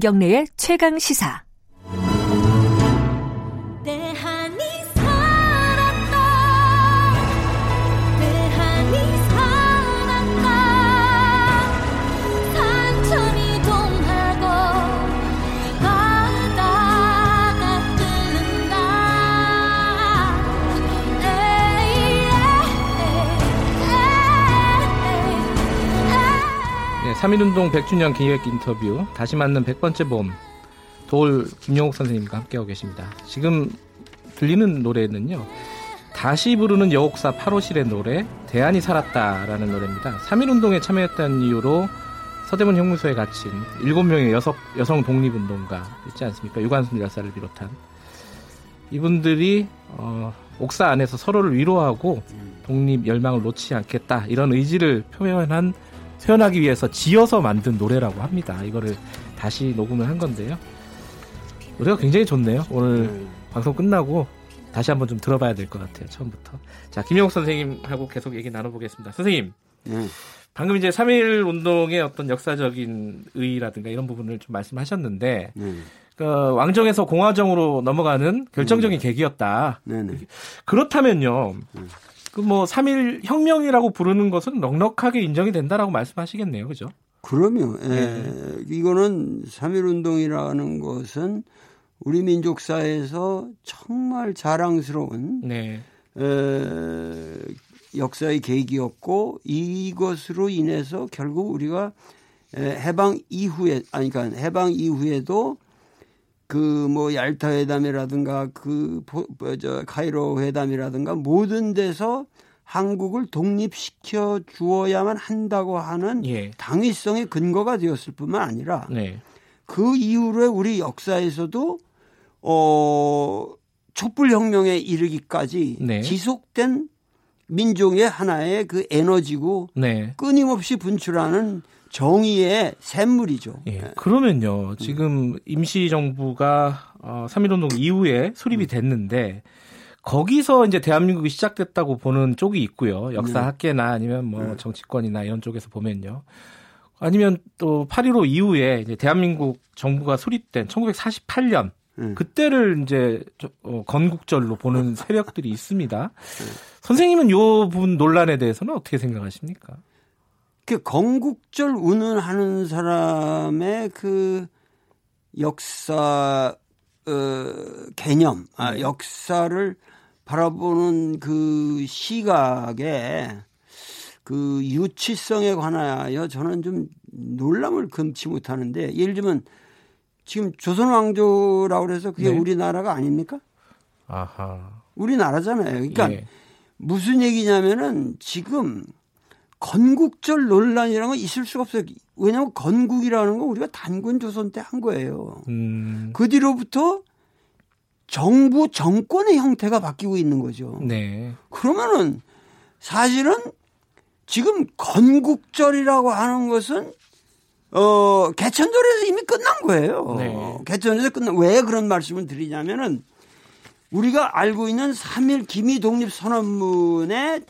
김경래의 최강 시사. 3.1운동 100주년 기획 인터뷰 다시 맞는 100번째 봄 도울 김용욱 선생님과 함께하고 계십니다. 지금 들리는 노래는요. 다시 부르는 여옥사 8호실의 노래 대안이 살았다라는 노래입니다. 3.1운동에 참여했다는 이유로 서대문 형무소에 갇힌 7명의 여성, 여성 독립운동가 있지 않습니까? 유관순 열사를 비롯한 이분들이 어, 옥사 안에서 서로를 위로하고 독립 열망을 놓지 않겠다 이런 의지를 표현한 표현하기 위해서 지어서 만든 노래라고 합니다. 이거를 다시 녹음을 한 건데요. 노래가 굉장히 좋네요. 오늘 음. 방송 끝나고 다시 한번 좀 들어봐야 될 것 같아요. 처음부터. 자, 김영욱 선생님하고 계속 얘기 나눠보겠습니다. 선생님. 음. 방금 이제 3.1 운동의 어떤 역사적인 의의라든가 이런 부분을 좀 말씀하셨는데, 음. 그 왕정에서 공화정으로 넘어가는 결정적인 음. 계기였다. 네네. 그렇다면요. 음. 그뭐 3일 혁명이라고 부르는 것은 넉넉하게 인정이 된다라고 말씀하시겠네요. 그죠? 그럼요. 예. 네. 이거는 3일 운동이라는 것은 우리 민족사에서 정말 자랑스러운 네. 에, 역사의 계기였고 이것으로 인해서 결국 우리가 해방 이후에 아니 그러니까 해방 이후에도 그 뭐 얄타 회담이라든가 그저 카이로 회담이라든가 모든 데서 한국을 독립시켜 주어야만 한다고 하는 예. 당위성의 근거가 되었을 뿐만 아니라 네. 그 이후로 우리 역사에서도 어 촛불 혁명에 이르기까지 네. 지속된 민족의 하나의 그 에너지고 네. 끊임없이 분출하는 정의의 샘물이죠. 예. 네. 그러면요. 지금 임시정부가 어, 3.1운동 이후에 수립이 음. 됐는데 거기서 이제 대한민국이 시작됐다고 보는 쪽이 있고요. 역사학계나 네. 아니면 뭐 네. 정치권이나 이런 쪽에서 보면요. 아니면 또 8.15 이후에 이제 대한민국 정부가 수립된 1948년 음. 그때를 이제 어, 건국절로 보는 세력들이 있습니다. 선생님은 요 부분 논란에 대해서는 어떻게 생각하십니까? 그 건국절 운운하는 사람의 그 역사 어, 개념, 아, 네. 역사를 바라보는 그 시각에 그 유치성에 관하여 저는 좀 놀람을 금치 못하는데 예를 들면 지금 조선 왕조라고 그래서 그게 네. 우리나라가 아닙니까? 아하. 우리나라잖아요. 그러니까 예. 무슨 얘기냐면은 지금 건국절 논란이라는 건 있을 수가 없어요. 왜냐하면 건국이라는 건 우리가 단군 조선 때 한 거예요. 음. 그 뒤로부터 정부 정권의 형태가 바뀌고 있는 거죠. 네. 그러면은 사실은 지금 건국절이라고 하는 것은 어 개천절에서 이미 끝난 거예요. 네. 개천절에서 끝난 왜 그런 말씀을 드리냐면은 우리가 알고 있는 3일 기미 독립 선언문에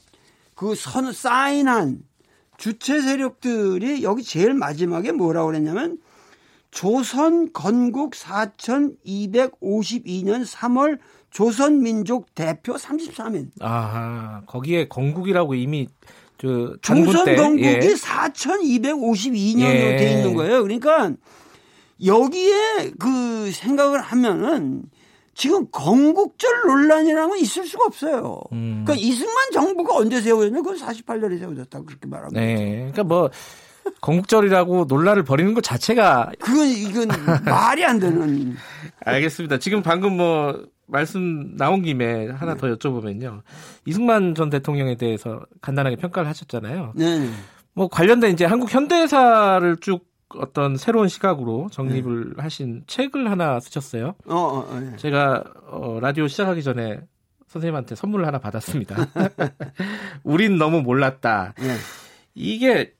그 선, 사인한 주체 세력들이 여기 제일 마지막에 뭐라고 그랬냐면 조선 건국 4252년 3월 조선민족 대표 33인. 아하, 거기에 건국이라고 이미 저 조선 건국이 예. 4252년으로 예. 돼 있는 거예요. 그러니까 여기에 그 생각을 하면은 지금 건국절 논란이라는 건 있을 수가 없어요. 음. 그러니까 이승만 정부가 언제 세워졌냐? 그건 48년에 세워졌다 그렇게 말합니다. 네. 그러니까 뭐 건국절이라고 논란을 벌이는 것 자체가 그건 이건 말이 안 되는. 알겠습니다. 지금 방금 뭐 말씀 나온 김에 하나 네. 더 여쭤보면요. 이승만 전 대통령에 대해서 간단하게 평가를 하셨잖아요. 네. 뭐 관련된 이제 한국 현대사를 쭉 어떤 새로운 시각으로 정립을 네. 하신 책을 하나 쓰셨어요. 어, 어, 어, 네. 제가 어, 라디오 시작하기 전에 선생님한테 선물을 하나 받았습니다. 우린 너무 몰랐다. 네. 이게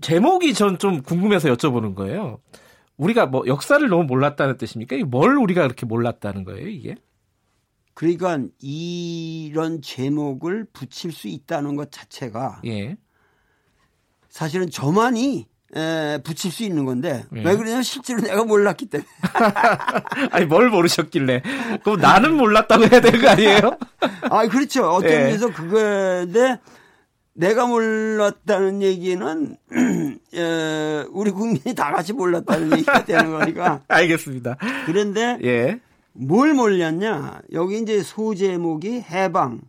제목이 전 좀 궁금해서 여쭤보는 거예요. 우리가 뭐 역사를 너무 몰랐다는 뜻입니까? 뭘 우리가 그렇게 몰랐다는 거예요, 이게? 그러니까 이런 제목을 붙일 수 있다는 것 자체가 예. 사실은 저만이 에, 붙일 수 있는 건데 예. 왜 그러냐면 실제로 내가 몰랐기 때문에 아니 뭘 모르셨길래? 그럼 나는 몰랐다고 해야 되는 거 아니에요? 아 그렇죠 어떤 예. 의미에서 그거인데 내가 몰랐다는 얘기는 에, 우리 국민이 다 같이 몰랐다는 얘기가 되는 거니까 알겠습니다. 그런데 예. 뭘 몰렸냐 여기 이제 소제목이 해방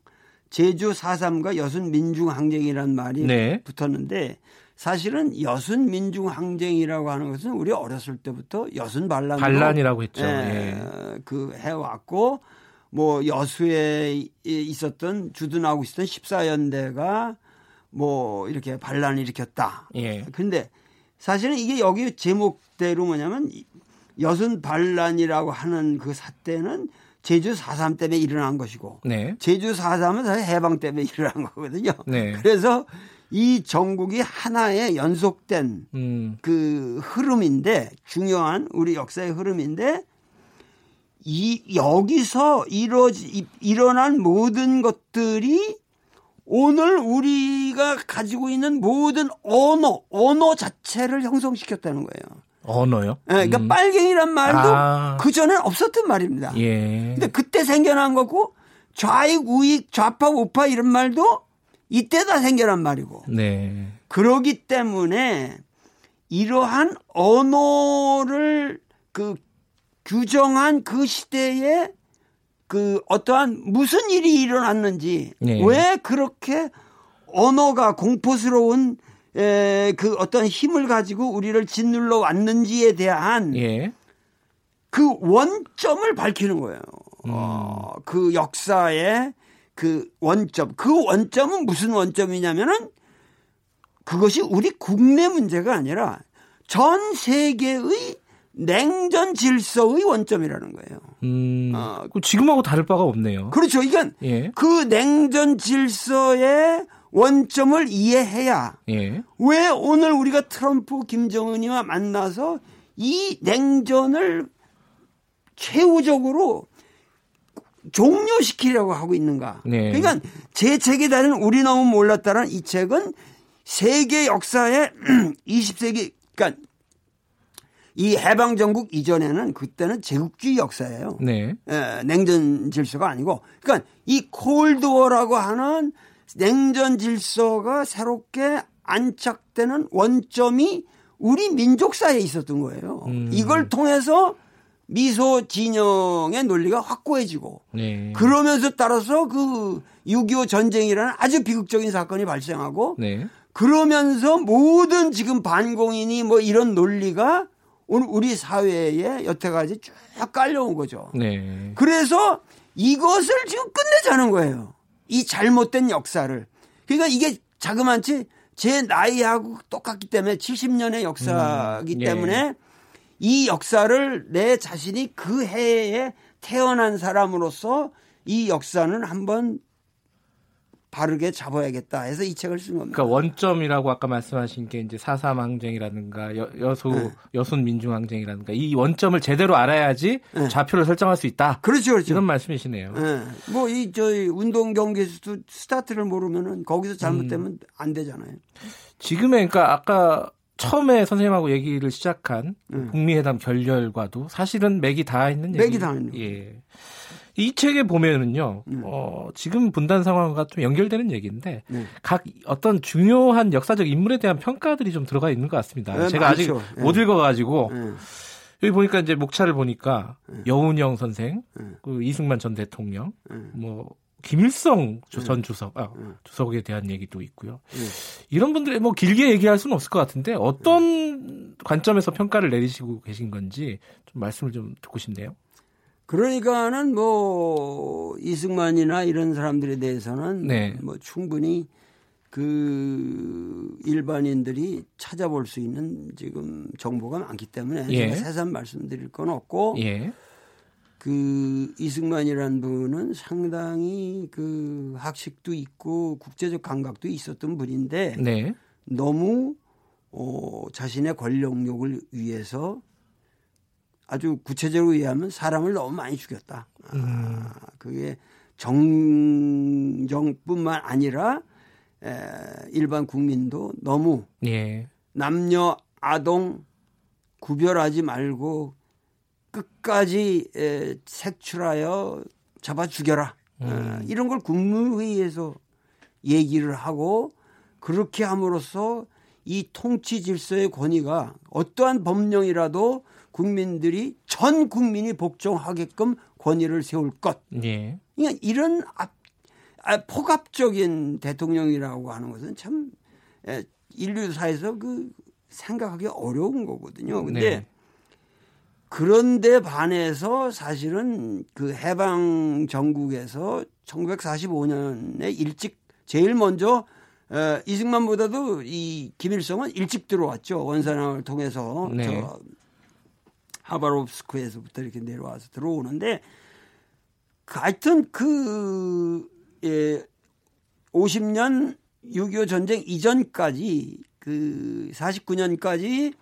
제주 4.3과 여순 민중항쟁이라는 말이 네. 붙었는데 사실은 여순 민중 항쟁이라고 하는 것은 우리 어렸을 때부터 여순 반란으로 반란이라고 했죠. 예, 예. 그 해왔고 뭐 여수에 있었던 주둔하고 있었던 14연대가 뭐 이렇게 반란을 일으켰다. 예. 근데 사실은 이게 여기 제목대로 뭐냐면 여순 반란이라고 하는 그 사태는 제주 4.3 때문에 일어난 것이고 네. 제주 4.3은 사실 해방 때문에 일어난 거거든요. 네. 그래서 이 전국이 하나의 연속된 음. 그 흐름인데 중요한 우리 역사의 흐름인데 이 여기서 이루어지 이- 일어난 모든 것들이 오늘 우리가 가지고 있는 모든 언어 언어 자체를 형성시켰다는 거예요. 언어요? 예, 그러니까 음. 빨갱이란 말도 아. 그 전에는 없었던 말입니다. 예. 근데 그때 생겨난 거고 좌익 우익 좌파 우파 이런 말도 이때다 생겨난 말이고 네. 그러기 때문에 이러한 언어를 그 규정한 그 시대에 그 어떠한 무슨 일이 일어났는지 네. 왜 그렇게 언어가 공포스러운 에, 그 어떤 힘을 가지고 우리를 짓눌러 왔는지에 대한 예. 그 원점을 밝히는 거예요. 어, 그 역사의 그 원점. 그 원점은 무슨 원점이냐면은 그것이 우리 국내 문제가 아니라 전 세계의 냉전 질서의 원점이라는 거예요. 음. 어. 그 지금하고 다를 바가 없네요. 그렇죠. 이건 예. 그 냉전 질서의 원점을 이해해야 예. 왜 오늘 우리가 트럼프 김정은이와 만나서 이 냉전을 최후적으로 종료시키려고 하고 있는가. 네. 그러니까 제 책에 다른 우리 너무 몰랐다는 이 책은 세계 역사의 20세기 그러니까 이 해방 전국 이전에는 그때는 제국주의 역사예요. 네. 예, 냉전 질서가 아니고 그러니까 이 콜드워라고 하는 냉전 질서가 새롭게 안착되는 원점이 우리 민족사에 있었던 거예요. 음. 이걸 통해서 미소 진영의 논리가 확고해지고 네. 그러면서 따라서 그 6.25 전쟁이라는 아주 비극적인 사건이 발생하고 네. 그러면서 모든 지금 반공인이 뭐 이런 논리가 오늘 우리 사회에 여태까지 쭉 깔려온 거죠. 네. 그래서 이것을 지금 끝내자는 거예요. 이 잘못된 역사를. 그러니까 이게 자그만치 제 나이하고 똑같기 때문에 70년의 역사이기 음, 예. 때문에 이 역사를 내 자신이 그 해에 태어난 사람으로서 이 역사는 한번 바르게 잡아야겠다 해서 이 책을 쓴 겁니다. 그러니까 원점이라고 아까 말씀하신 게 이제 사삼 항쟁이라든가 여, 여수 네. 여순 민중 항쟁이라든가 이 원점을 제대로 알아야지 네. 좌표를 설정할 수 있다. 그렇죠, 그렇죠. 이런 말씀이시네요. 예. 뭐, 이, 저희, 운동 경기에서도 스타트를 모르면은 거기서 잘못되면 음. 안 되잖아요. 지금의 그러니까 아까 처음에 선생님하고 얘기를 시작한 음. 북미 회담 결렬과도 사실은 맥이 다 있는 맥이 얘기. 다 있는 예. 이 책에 보면은요, 음. 어, 지금 분단 상황과 좀 연결되는 얘기인데, 네. 각 어떤 중요한 역사적 인물에 대한 평가들이 좀 들어가 있는 것 같습니다. 네, 제가 아직 많죠. 못 예. 읽어가지고, 예. 여기 보니까 이제 목차를 보니까 여운영 선생, 음. 그 이승만 전 대통령, 음. 뭐 김일성 주- 전 주석, 아, 주석에 대한 얘기도 있고요. 음. 이런 분들의 뭐 길게 얘기할 수는 없을 것 같은데 어떤 관점에서 평가를 내리시고 계신 건지 좀 말씀을 좀 듣고 싶네요. 그러니까는 뭐, 이승만이나 이런 사람들에 대해서는 네. 뭐 충분히 그 일반인들이 찾아볼 수 있는 지금 정보가 많기 때문에 예. 제가 새삼 말씀드릴 건 없고 예, 그 이승만이라는 분은 상당히 그 학식도 있고 국제적 감각도 있었던 분인데 네, 너무 어, 자신의 권력욕을 위해서 아주 구체적으로 얘기하면 사람을 너무 많이 죽였다. 아, 그게 정정뿐만 아니라 에, 일반 국민도 너무 예, 남녀 아동 구별하지 말고 끝까지 에, 색출하여 잡아 죽여라. 어, 음. 이런 걸 국무회의에서 얘기를 하고 그렇게 함으로써 이 통치 질서의 권위가 어떠한 법령이라도 국민들이 전 국민이 복종하게끔 권위를 세울 것. 예. 그러니까 이런 앞, 아, 폭압적인 대통령이라고 하는 것은 참 에, 인류사에서 그 생각하기 어려운 거거든요. 근데 네. 그런데 반해서 사실은 그 해방 정국에서 1945년에 일찍 제일 먼저 에, 이승만보다도 이 김일성은 일찍 들어왔죠. 원산항을 통해서 네. 저 하바롭스크에서부터 이렇게 내려와서 들어오는데 그 하여튼 그 예, 50년 6.25 전쟁 이전까지 그 49년까지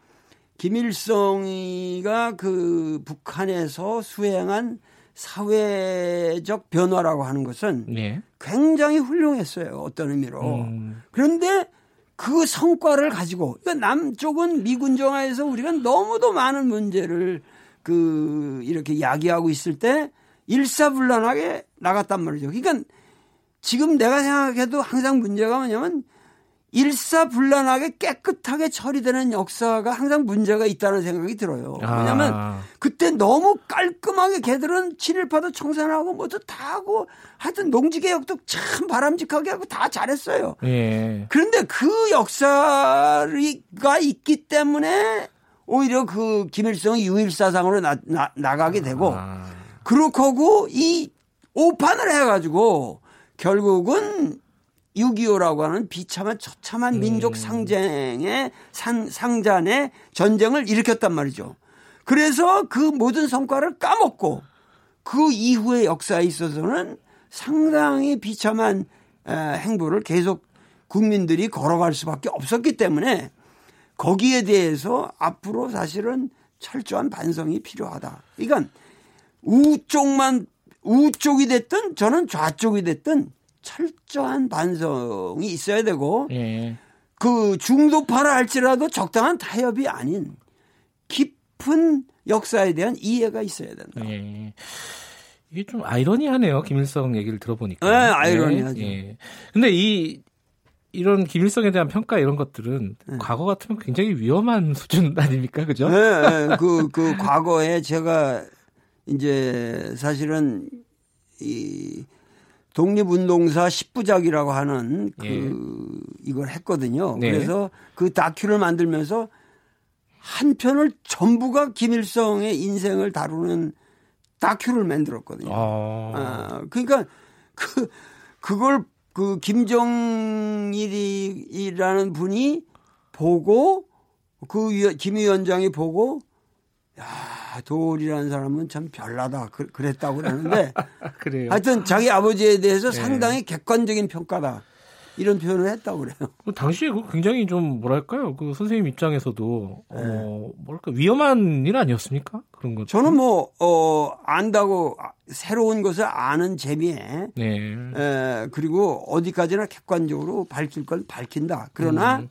김일성이가 그 북한에서 수행한 사회적 변화라고 하는 것은 예. 굉장히 훌륭했어요. 어떤 의미로. 음. 그런데 그 성과를 가지고 그러니까 남쪽은 미군 정화에서 우리가 너무도 많은 문제를 그 이렇게 야기하고 있을 때 일사불란하게 나갔단 말이죠. 그러니까 지금 내가 생각해도 항상 문제가 뭐냐면 일사불란하게 깨끗하게 처리되는 역사가 항상 문제가 있다는 생각이 들어요. 왜냐하면 아. 그때 너무 깔끔하게 걔들은 친일파도 청산하고 뭐도 다 하고 하여튼 농지개혁도 참 바람직하게 하고 다 잘했어요. 예. 그런데 그 역사가 있기 때문에 오히려 그 김일성이 유일사상으로 나, 나, 가게 되고 아. 그렇고 이 오판을 해가지고 결국은 6.25라고 하는 비참한 처참한 민족 상쟁의 상, 상잔의 전쟁을 일으켰단 말이죠. 그래서 그 모든 성과를 까먹고 그 이후의 역사에 있어서는 상당히 비참한 행보를 계속 국민들이 걸어갈 수밖에 없었기 때문에 거기에 대해서 앞으로 사실은 철저한 반성이 필요하다. 이건 우쪽만 우쪽이 됐든 저는 좌쪽이 됐든 철저한 반성이 있어야 되고 예. 그 중도파라 할지라도 적당한 타협이 아닌 깊은 역사에 대한 이해가 있어야 된다. 예. 이게 좀 아이러니하네요. 김일성 얘기를 들어보니까. 네, 아이러니하죠. 예. 예. 근데 이 이런 김일성에 대한 평가 이런 것들은 네. 과거 같으면 굉장히 위험한 수준 아닙니까? 그죠? 네, 네. 그, 그 과거에 제가 이제 사실은 이 독립운동사 10부작이라고 하는 그 예. 이걸 했거든요. 네. 그래서 그 다큐를 만들면서 한 편을 전부가 김일성의 인생을 다루는 다큐를 만들었거든요. 어. 아, 그러니까 그 그걸 그 김정일이라는 분이 보고 그 김 위원장이 보고 야 도울이라는 사람은 참 별나다 그, 그랬다고 그러는데 그래요. 하여튼 자기 아버지에 대해서 네. 상당히 객관적인 평가다 이런 표현을 했다고 그래요. 그 당시에 그 굉장히 좀 뭐랄까요? 그 선생님 입장에서도 네. 어 뭐랄까 위험한 일 아니었습니까? 그런 거. 저는 뭐 어, 안다고 새로운 것을 아는 재미에 네. 에, 그리고 어디까지나 객관적으로 밝힐 걸 밝힌다. 그러나 음.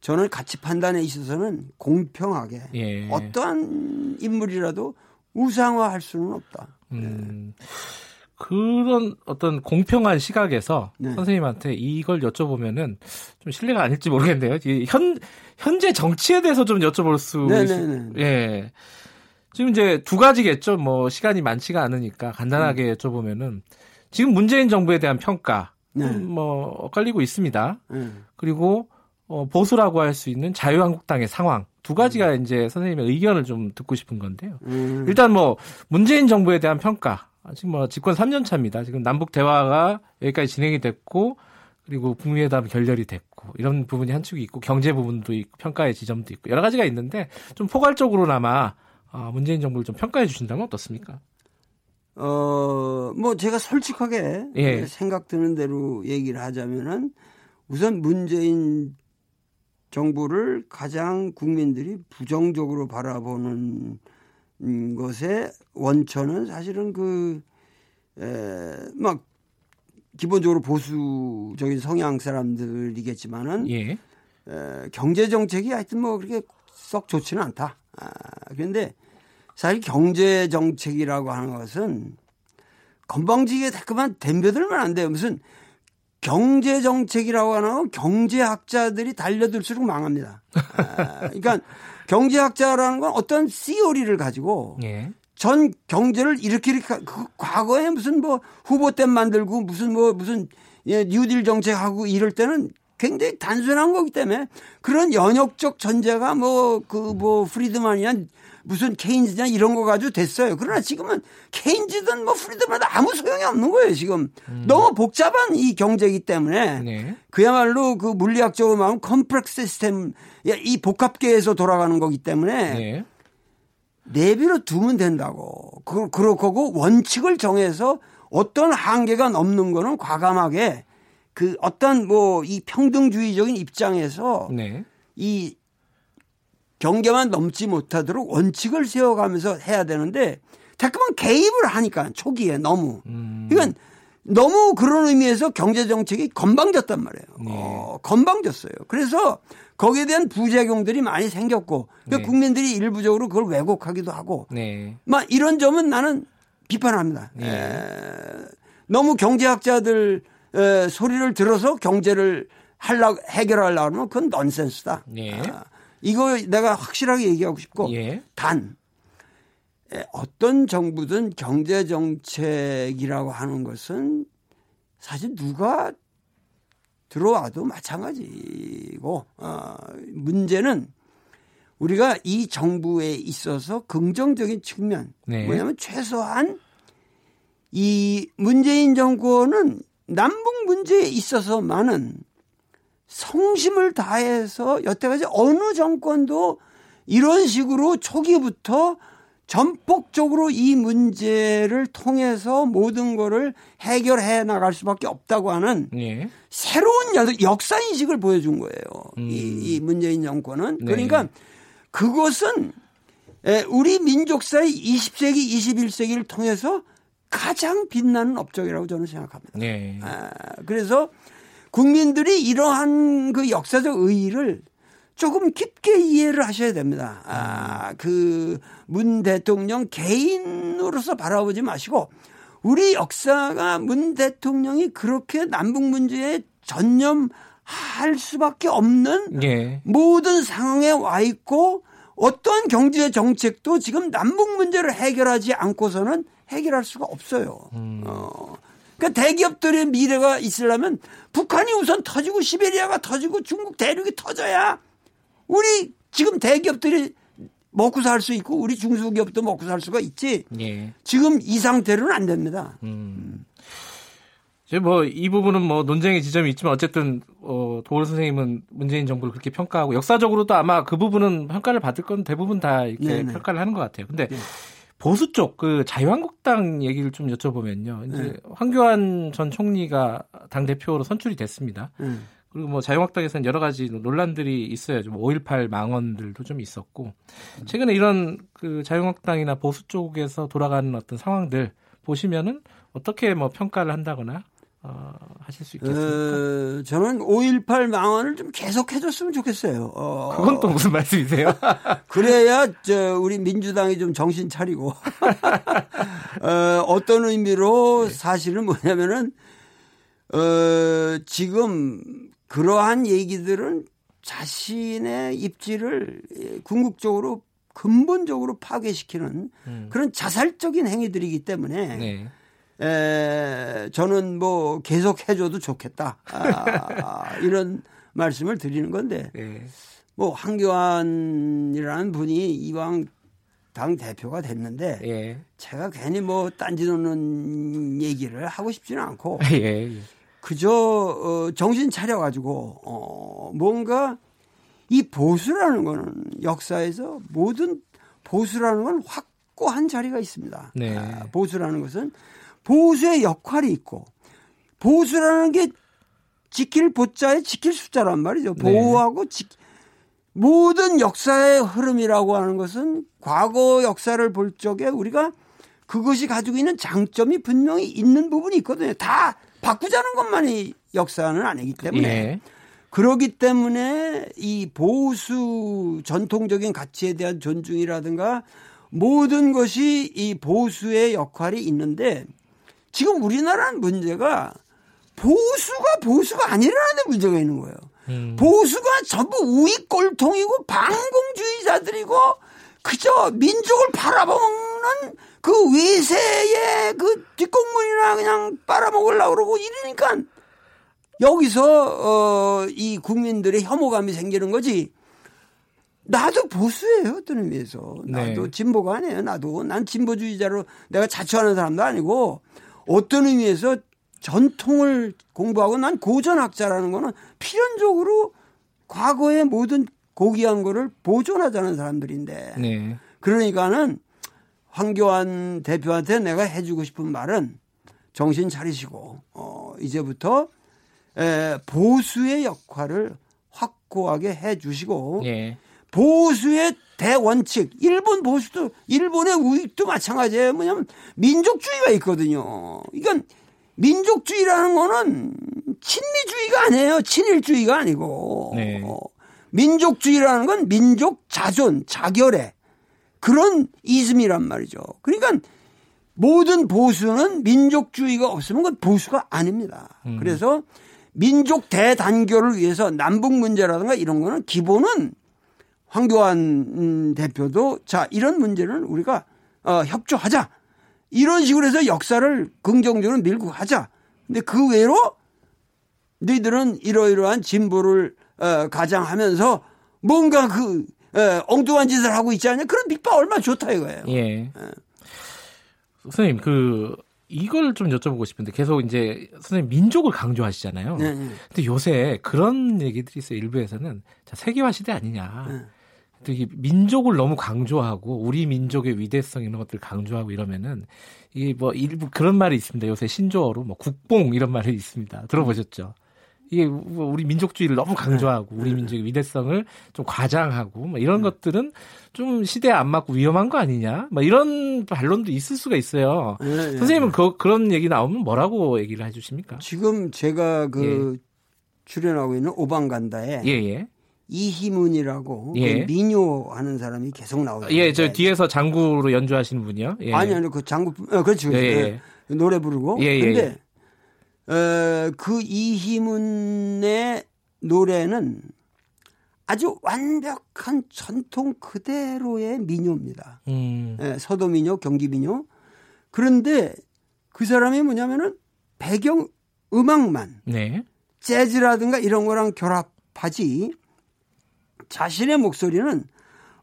저는 가치 판단에 있어서는 공평하게 예. 어떠한 인물이라도 우상화할 수는 없다. 음. 그런 어떤 공평한 시각에서 네. 선생님한테 이걸 여쭤보면은 좀 신뢰가 아닐지 모르겠네요. 이현 현재 정치에 대해서 좀 여쭤볼 수 네네네. 있, 예. 지금 이제 두 가지겠죠. 뭐 시간이 많지가 않으니까 간단하게 여쭤보면은 지금 문재인 정부에 대한 평가 네. 음, 뭐 엇갈리고 있습니다. 네. 그리고 어, 보수라고 할 수 있는 자유한국당의 상황 두 가지가 이제 선생님의 의견을 좀 듣고 싶은 건데요. 음. 일단 뭐 문재인 정부에 대한 평가 지금 뭐 집권 3년 차입니다. 지금 남북 대화가 여기까지 진행이 됐고 그리고 북미회담 결렬이 됐고 이런 부분이 한 축이 있고 경제 부분도 있고 평가의 지점도 있고 여러 가지가 있는데 좀 포괄적으로나마 아, 문재인 정부를 좀 평가해 주신다면 어떻습니까? 어, 뭐 제가 솔직하게 예. 생각 드는 대로 얘기를 하자면은 우선 문재인 정부를 가장 국민들이 부정적으로 바라보는 음, 것의 원천은 사실은 그, 에, 막, 기본적으로 보수적인 성향 사람들이겠지만은, 예. 에, 경제 정책이 하여튼 뭐 그렇게 썩 좋지는 않다. 아, 그런데 사실 경제 정책이라고 하는 것은 건방지게 그만 덤벼들면 안 돼요. 무슨 경제 정책이라고 하는 경제학자들이 달려들수록 망합니다. 아, 그러니까 경제학자라는 건 어떤 시오리를 가지고 예. 전 경제를 이렇게 이렇게 그 과거에 무슨 뭐 후보 때 만들고 무슨 뭐 무슨 예, 뉴딜 정책하고 이럴 때는 굉장히 단순한 거기 때문에 그런 연역적 전제가 뭐 그뭐 그 뭐 프리드만이냐 무슨 케인즈냐 이런 거 가지고 됐어요. 그러나 지금은 케인즈든 뭐 프리드만 아무 소용이 없는 거예요. 지금 음. 너무 복잡한 이 경제이기 때문에 네. 그야말로 그 물리학적으로 말하면 complex system 이 복합계에서 돌아가는 거기 때문에 네. 내비로 두면 된다고. 그, 그럴 거고 원칙을 정해서 어떤 한계가 넘는 거는 과감하게 그 어떤 뭐 이 평등주의적인 입장에서 네. 이 경계만 넘지 못하도록 원칙을 세워가면서 해야 되는데 자꾸만 개입을 하니까 초기에 너무. 음. 이건 너무 그런 의미에서 경제 정책이 건방졌단 말이에요. 네. 어, 건방졌어요. 그래서 거기에 대한 부작용들이 많이 생겼고 그러니까 네. 국민들이 일부적으로 그걸 왜곡하기도 하고 네. 막 이런 점은 나는 비판합니다. 네. 에, 너무 경제학자들 에, 소리를 들어서 경제를 할라 해결하려고 하면 그건 넌센스다. 네. 아, 이거 내가 확실하게 얘기하고 싶고 예. 단 어떤 정부든 경제 정책이라고 하는 것은 사실 누가 들어와도 마찬가지고 어, 문제는 우리가 이 정부에 있어서 긍정적인 측면 네. 뭐냐면 최소한 이 문재인 정권은 남북 문제에 있어서만은 성심을 다해서 여태까지 어느 정권도 이런 식으로 초기부터 전폭적으로 이 문제를 통해서 모든 거를 해결해 나갈 수밖에 없다고 하는 예. 새로운 역사 인식을 보여준 거예요. 음. 이, 이, 문재인 정권은 네. 그러니까 그것은 우리 민족사의 20세기, 21세기를 통해서 가장 빛나는 업적이라고 저는 생각합니다. 네. 아, 그래서 국민들이 이러한 그 역사적 의의를 조금 깊게 이해를 하셔야 됩니다. 아, 그 문 대통령 개인으로서 바라보지 마시고 우리 역사가 문 대통령이 그렇게 남북 문제에 전념할 수밖에 없는 예. 모든 상황에 와 있고 어떤 경제 정책도 지금 남북 문제를 해결하지 않고서는 해결할 수가 없어요. 음. 어. 그러니까 대기업들의 미래가 있으려면 북한이 우선 터지고 시베리아가 터지고 중국 대륙이 터져야 우리 지금 대기업들이 먹고 살 수 있고 우리 중소기업도 먹고 살 수가 있지. 예. 지금 이 상태로는 안 됩니다. 음. 뭐이 부분은 뭐 논쟁의 지점이 있지만 어쨌든 어, 도월 선생님은 문재인 정부를 그렇게 평가하고 역사적으로도 아마 그 부분은 평가를 받을 건 대부분 다 이렇게 네네. 평가를 하는 것 같아요. 근데 네. 보수 쪽 그 자유한국당 얘기를 좀 여쭤보면요. 이제 네. 황교안 전 총리가 당 대표로 선출이 됐습니다. 음. 그리고 뭐 자유한국당에서는 여러 가지 논란들이 있어요. 좀5.18 망언들도 좀 있었고 최근에 이런 그 자유한국당이나 보수 쪽에서 돌아가는 어떤 상황들 보시면은 어떻게 뭐 평가를 한다거나 어, 하실 수 있겠습니까? 어, 저는 5.18 망언을 좀 계속 해줬으면 좋겠어요. 어, 그건 또 무슨 말씀이세요? 그래야 저 우리 민주당이 좀 정신 차리고 어, 어떤 의미로 네. 사실은 뭐냐면은 어, 지금 그러한 얘기들은 자신의 입지를 궁극적으로 근본적으로 파괴시키는 음. 그런 자살적인 행위들이기 때문에 네. 에, 저는 뭐 계속 해줘도 좋겠다. 아, 이런 말씀을 드리는 건데 네. 뭐 황교안이라는 분이 이왕 당 대표가 됐는데 예. 제가 괜히 뭐 딴지 놓는 얘기를 하고 싶지는 않고 예. 그저 어, 정신 차려 가지고 어, 뭔가 이 보수라는 거는 역사에서 모든 보수라는 건 확고한 자리가 있습니다. 네. 아, 보수라는 것은 보수의 역할이 있고 보수라는 게 지킬 보자에 지킬 숫자란 말이죠. 네. 보호하고 지, 모든 역사의 흐름이라고 하는 것은 과거 역사를 볼 적에 우리가 그것이 가지고 있는 장점이 분명히 있는 부분이 있거든요. 다 바꾸자는 것만이 역사는 아니기 때문에 예. 그러기 때문에 이 보수 전통적인 가치에 대한 존중이라든가 모든 것이 이 보수의 역할이 있는데 지금 우리나라는 문제가 보수가 보수가 아니라는 문제가 있는 거예요. 음. 보수가 전부 우익 꼴통이고 반공주의자들이고 그저 민족을 팔아먹는 그 외세의 그 뒷공문이나 그냥 빨아먹으려고 그러고 이러니까 여기서 어이 국민들의 혐오감이 생기는 거지. 나도 보수예요 어떤 의미에서 나도 네. 진보가 아니에요 나도 난 진보주의자로 내가 자처하는 사람도 아니고 어떤 의미에서 전통을 공부하고 난 고전학자라는 거는 필연적으로 과거의 모든 고귀한 거를 보존하자는 사람들인데 네. 그러니까는 황교안 대표한테 내가 해주고 싶은 말은 정신 차리시고 어 이제부터 에 보수의 역할을 확고하게 해주시고 네. 보수의 대원칙 일본 보수도 일본의 우익도 마찬가지예요 뭐냐면 민족주의가 있거든요 이건 민족주의라는 거는 친미주의가 아니에요. 친일주의가 아니고. 네. 어, 민족주의라는 건 민족 자존, 자결의 그런 이즘이란 말이죠. 그러니까 모든 보수는 민족주의가 없으면 그건 보수가 아닙니다. 음. 그래서 민족 대단결을 위해서 남북 문제라든가 이런 거는 기본은 황교안 음, 대표도 자 이런 문제는 우리가 어, 협조하자 이런 식으로 해서 역사를 긍정적으로 밀고 가자. 근데 그 외로 너희들은 이러이러한 진보를 어, 가장하면서 뭔가 그 어, 엉뚱한 짓을 하고 있지 않냐? 그런 빅바 얼마나 좋다 이거예요. 예. 어. 선생님 그 이걸 좀 여쭤보고 싶은데 계속 이제 선생님 민족을 강조하시잖아요. 네, 네. 근데 요새 그런 얘기들이 있어요. 일부에서는 자 세계화 시대 아니냐. 네. 되게 민족을 너무 강조하고 우리 민족의 위대성 이런 것들 강조하고 이러면은 이게 뭐 일부 그런 말이 있습니다. 요새 신조어로 뭐 국뽕 이런 말이 있습니다. 들어보셨죠? 이게 뭐 우리 민족주의를 너무 강조하고 우리 민족의 위대성을 좀 과장하고 뭐 이런 것들은 좀 시대에 안 맞고 위험한 거 아니냐? 뭐 이런 반론도 있을 수가 있어요. 네, 네. 선생님은 그, 그런 얘기 나오면 뭐라고 얘기를 해주십니까? 지금 제가 그 예. 출연하고 있는 오방간다에 예, 예. 이희문이라고 예. 그 민요 하는 사람이 계속 나오죠. 예, 저 뒤에서 장구로 연주하시는 분이요. 예. 아니 아니 그 장구 어, 그렇죠. 예, 예. 예. 노래 부르고. 예, 예, 근데 어, 그 이희문의 노래는 아주 완벽한 전통 그대로의 민요입니다. 음. 예, 서도 민요, 경기 민요. 그런데 그 사람이 뭐냐면은 배경 음악만 네. 재즈라든가 이런 거랑 결합하지 자신의 목소리는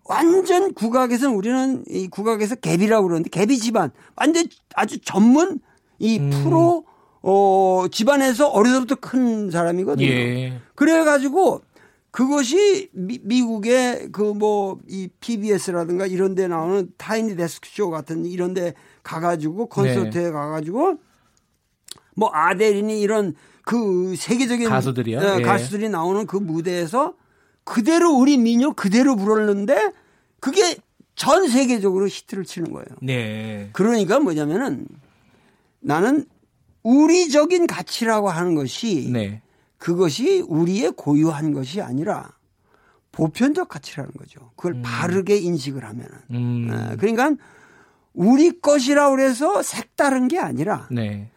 완전 국악에서는 우리는 이 국악에서 갭이라고 그러는데 갭이 집안 완전 아주 전문 이 음. 프로 어 집안에서 어려서부터 큰 사람이거든요. 예. 그래 가지고 그것이 미, 국의 그 뭐 이 PBS라든가 이런 데 나오는 타이니 데스크 쇼 같은 이런 데 가 가지고 콘서트에 네. 가 가지고 뭐 아델이니 이런 그 세계적인 가수들이요. 네, 예. 가수들이 나오는 그 무대에서 그대로 우리 민요 그대로 불렀는데 그게 전 세계적으로 히트를 치는 거예요. 네. 그러니까 뭐냐면은 나는 우리적인 가치라고 하는 것이 네. 그것이 우리의 고유한 것이 아니라 보편적 가치라는 거죠. 그걸 음. 바르게 인식을 하면은. 음. 네. 그러니까 우리 것이라고 해서 색다른 게 아니라 네.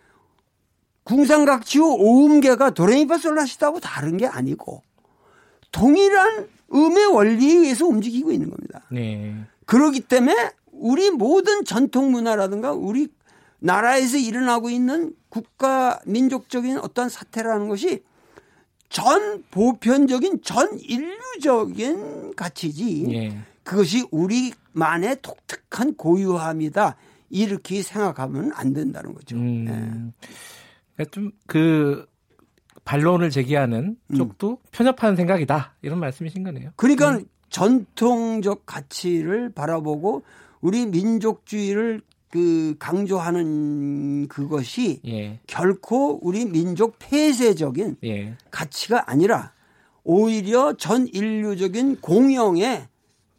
궁상각지우 오음계가 도레미파솔라시다고 다른 게 아니고 동일한 음의 원리에 의해서 움직이고 있는 겁니다. 네. 그렇기 때문에 우리 모든 전통 문화라든가 우리 나라에서 일어나고 있는 국가 민족적인 어떤 사태라는 것이 전 보편적인 전 인류적인 가치지 네. 그것이 우리만의 독특한 고유함이다 이렇게 생각하면 안 된다는 거죠. 음. 네. 좀그 반론을 제기하는 음. 쪽도 음. 편협한 생각이다 이런 말씀이신 거네요. 그러니까 음. 전통적 가치를 바라보고 우리 민족주의를 그 강조하는 그것이 예. 결코 우리 민족 폐쇄적인 예. 가치가 아니라 오히려 전 인류적인 공영의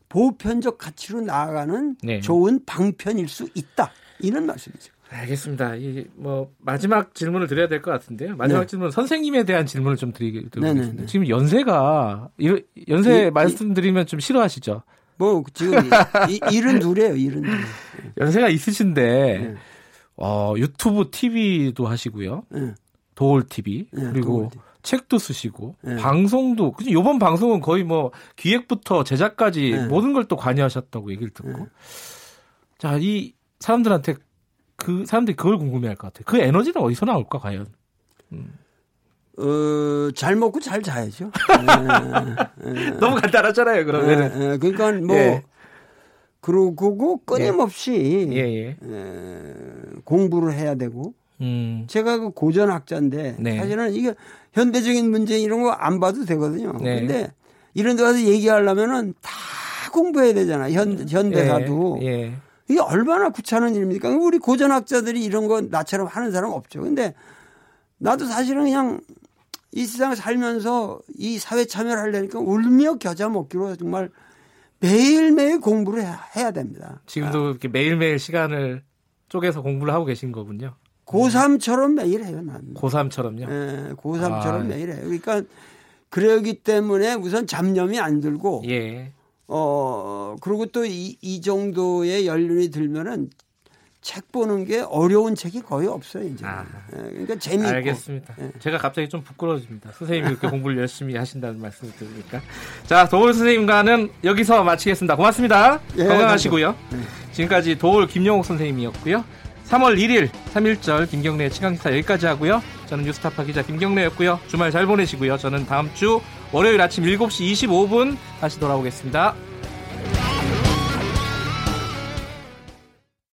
보편적 가치로 나아가는 네. 좋은 방편일 수 있다. 이런 말씀이죠. 알겠습니다. 이 뭐 마지막 질문을 드려야 될 것 같은데요. 마지막 네. 질문 선생님에 대한 질문을 좀 드리겠습니다. 네네네. 지금 연세가 이- 연세 이- 말씀드리면 좀 싫어하시죠? 뭐 지금 이- 일은 둘이에요. 일은 둘. 연세가 있으신데 네. 어, 유튜브 TV도 하시고요. 네. 도올 TV 네, 그리고 도올 TV. 책도 쓰시고 네. 방송도 그죠? 이번 방송은 거의 뭐 기획부터 제작까지 네. 모든 걸 또 관여하셨다고 얘기를 듣고 자 이 사람들한테 그 사람들이 그걸 궁금해할 것 같아요. 그 에너지는 어디서 나올까 과연? 어, 잘 먹고 잘 자야죠. 네. 너무 간단하잖아요. 그러면은 예, 예. 그러니까 뭐 예. 그러고 끊임없이 예 예. 에, 공부를 해야 되고 음. 제가 그 고전 학자인데 네. 사실은 이게 현대적인 문제 이런 거 안 봐도 되거든요. 네. 근데 이런 데 와서 얘기하려면은 다 공부해야 되잖아. 현 현대사도 예, 예. 이게 얼마나 귀찮은 일입니까? 우리 고전학자들이 이런 거 나처럼 하는 사람 없죠. 근데 나도 사실은 그냥 이 세상 살면서 이 사회 참여를 하려니까 울며 겨자 먹기로 정말 매일매일 공부를 해야, 됩니다. 지금도 이렇게 매일매일 시간을 쪼개서 공부를 하고 계신 거군요. 고3처럼 매일 해요, 나는. 고3처럼요. 예, 고3처럼 아. 매일 해요. 그러니까 그러기 때문에 우선 잡념이 안 들고 예. 어, 그리고 또 이 이 정도의 연륜이 들면은 책 보는 게 어려운 책이 거의 없어요, 이제. 아. 예, 그러니까 재미있고. 알겠습니다. 예. 제가 갑자기 좀 부끄러워집니다. 선생님이 이렇게 공부를 열심히 하신다는 말씀을 들으니까. 자, 도울 선생님과는 여기서 마치겠습니다. 고맙습니다. 예, 건강하시고요. 네. 지금까지 도울 김용옥 선생님이었고요. 3월 1일 3일절 김경래의 최강기사 여기까지 하고요. 저는 뉴스타파 기자 김경래였고요. 주말 잘 보내시고요. 저는 다음 주 월요일 아침 7시 25분 다시 돌아오겠습니다.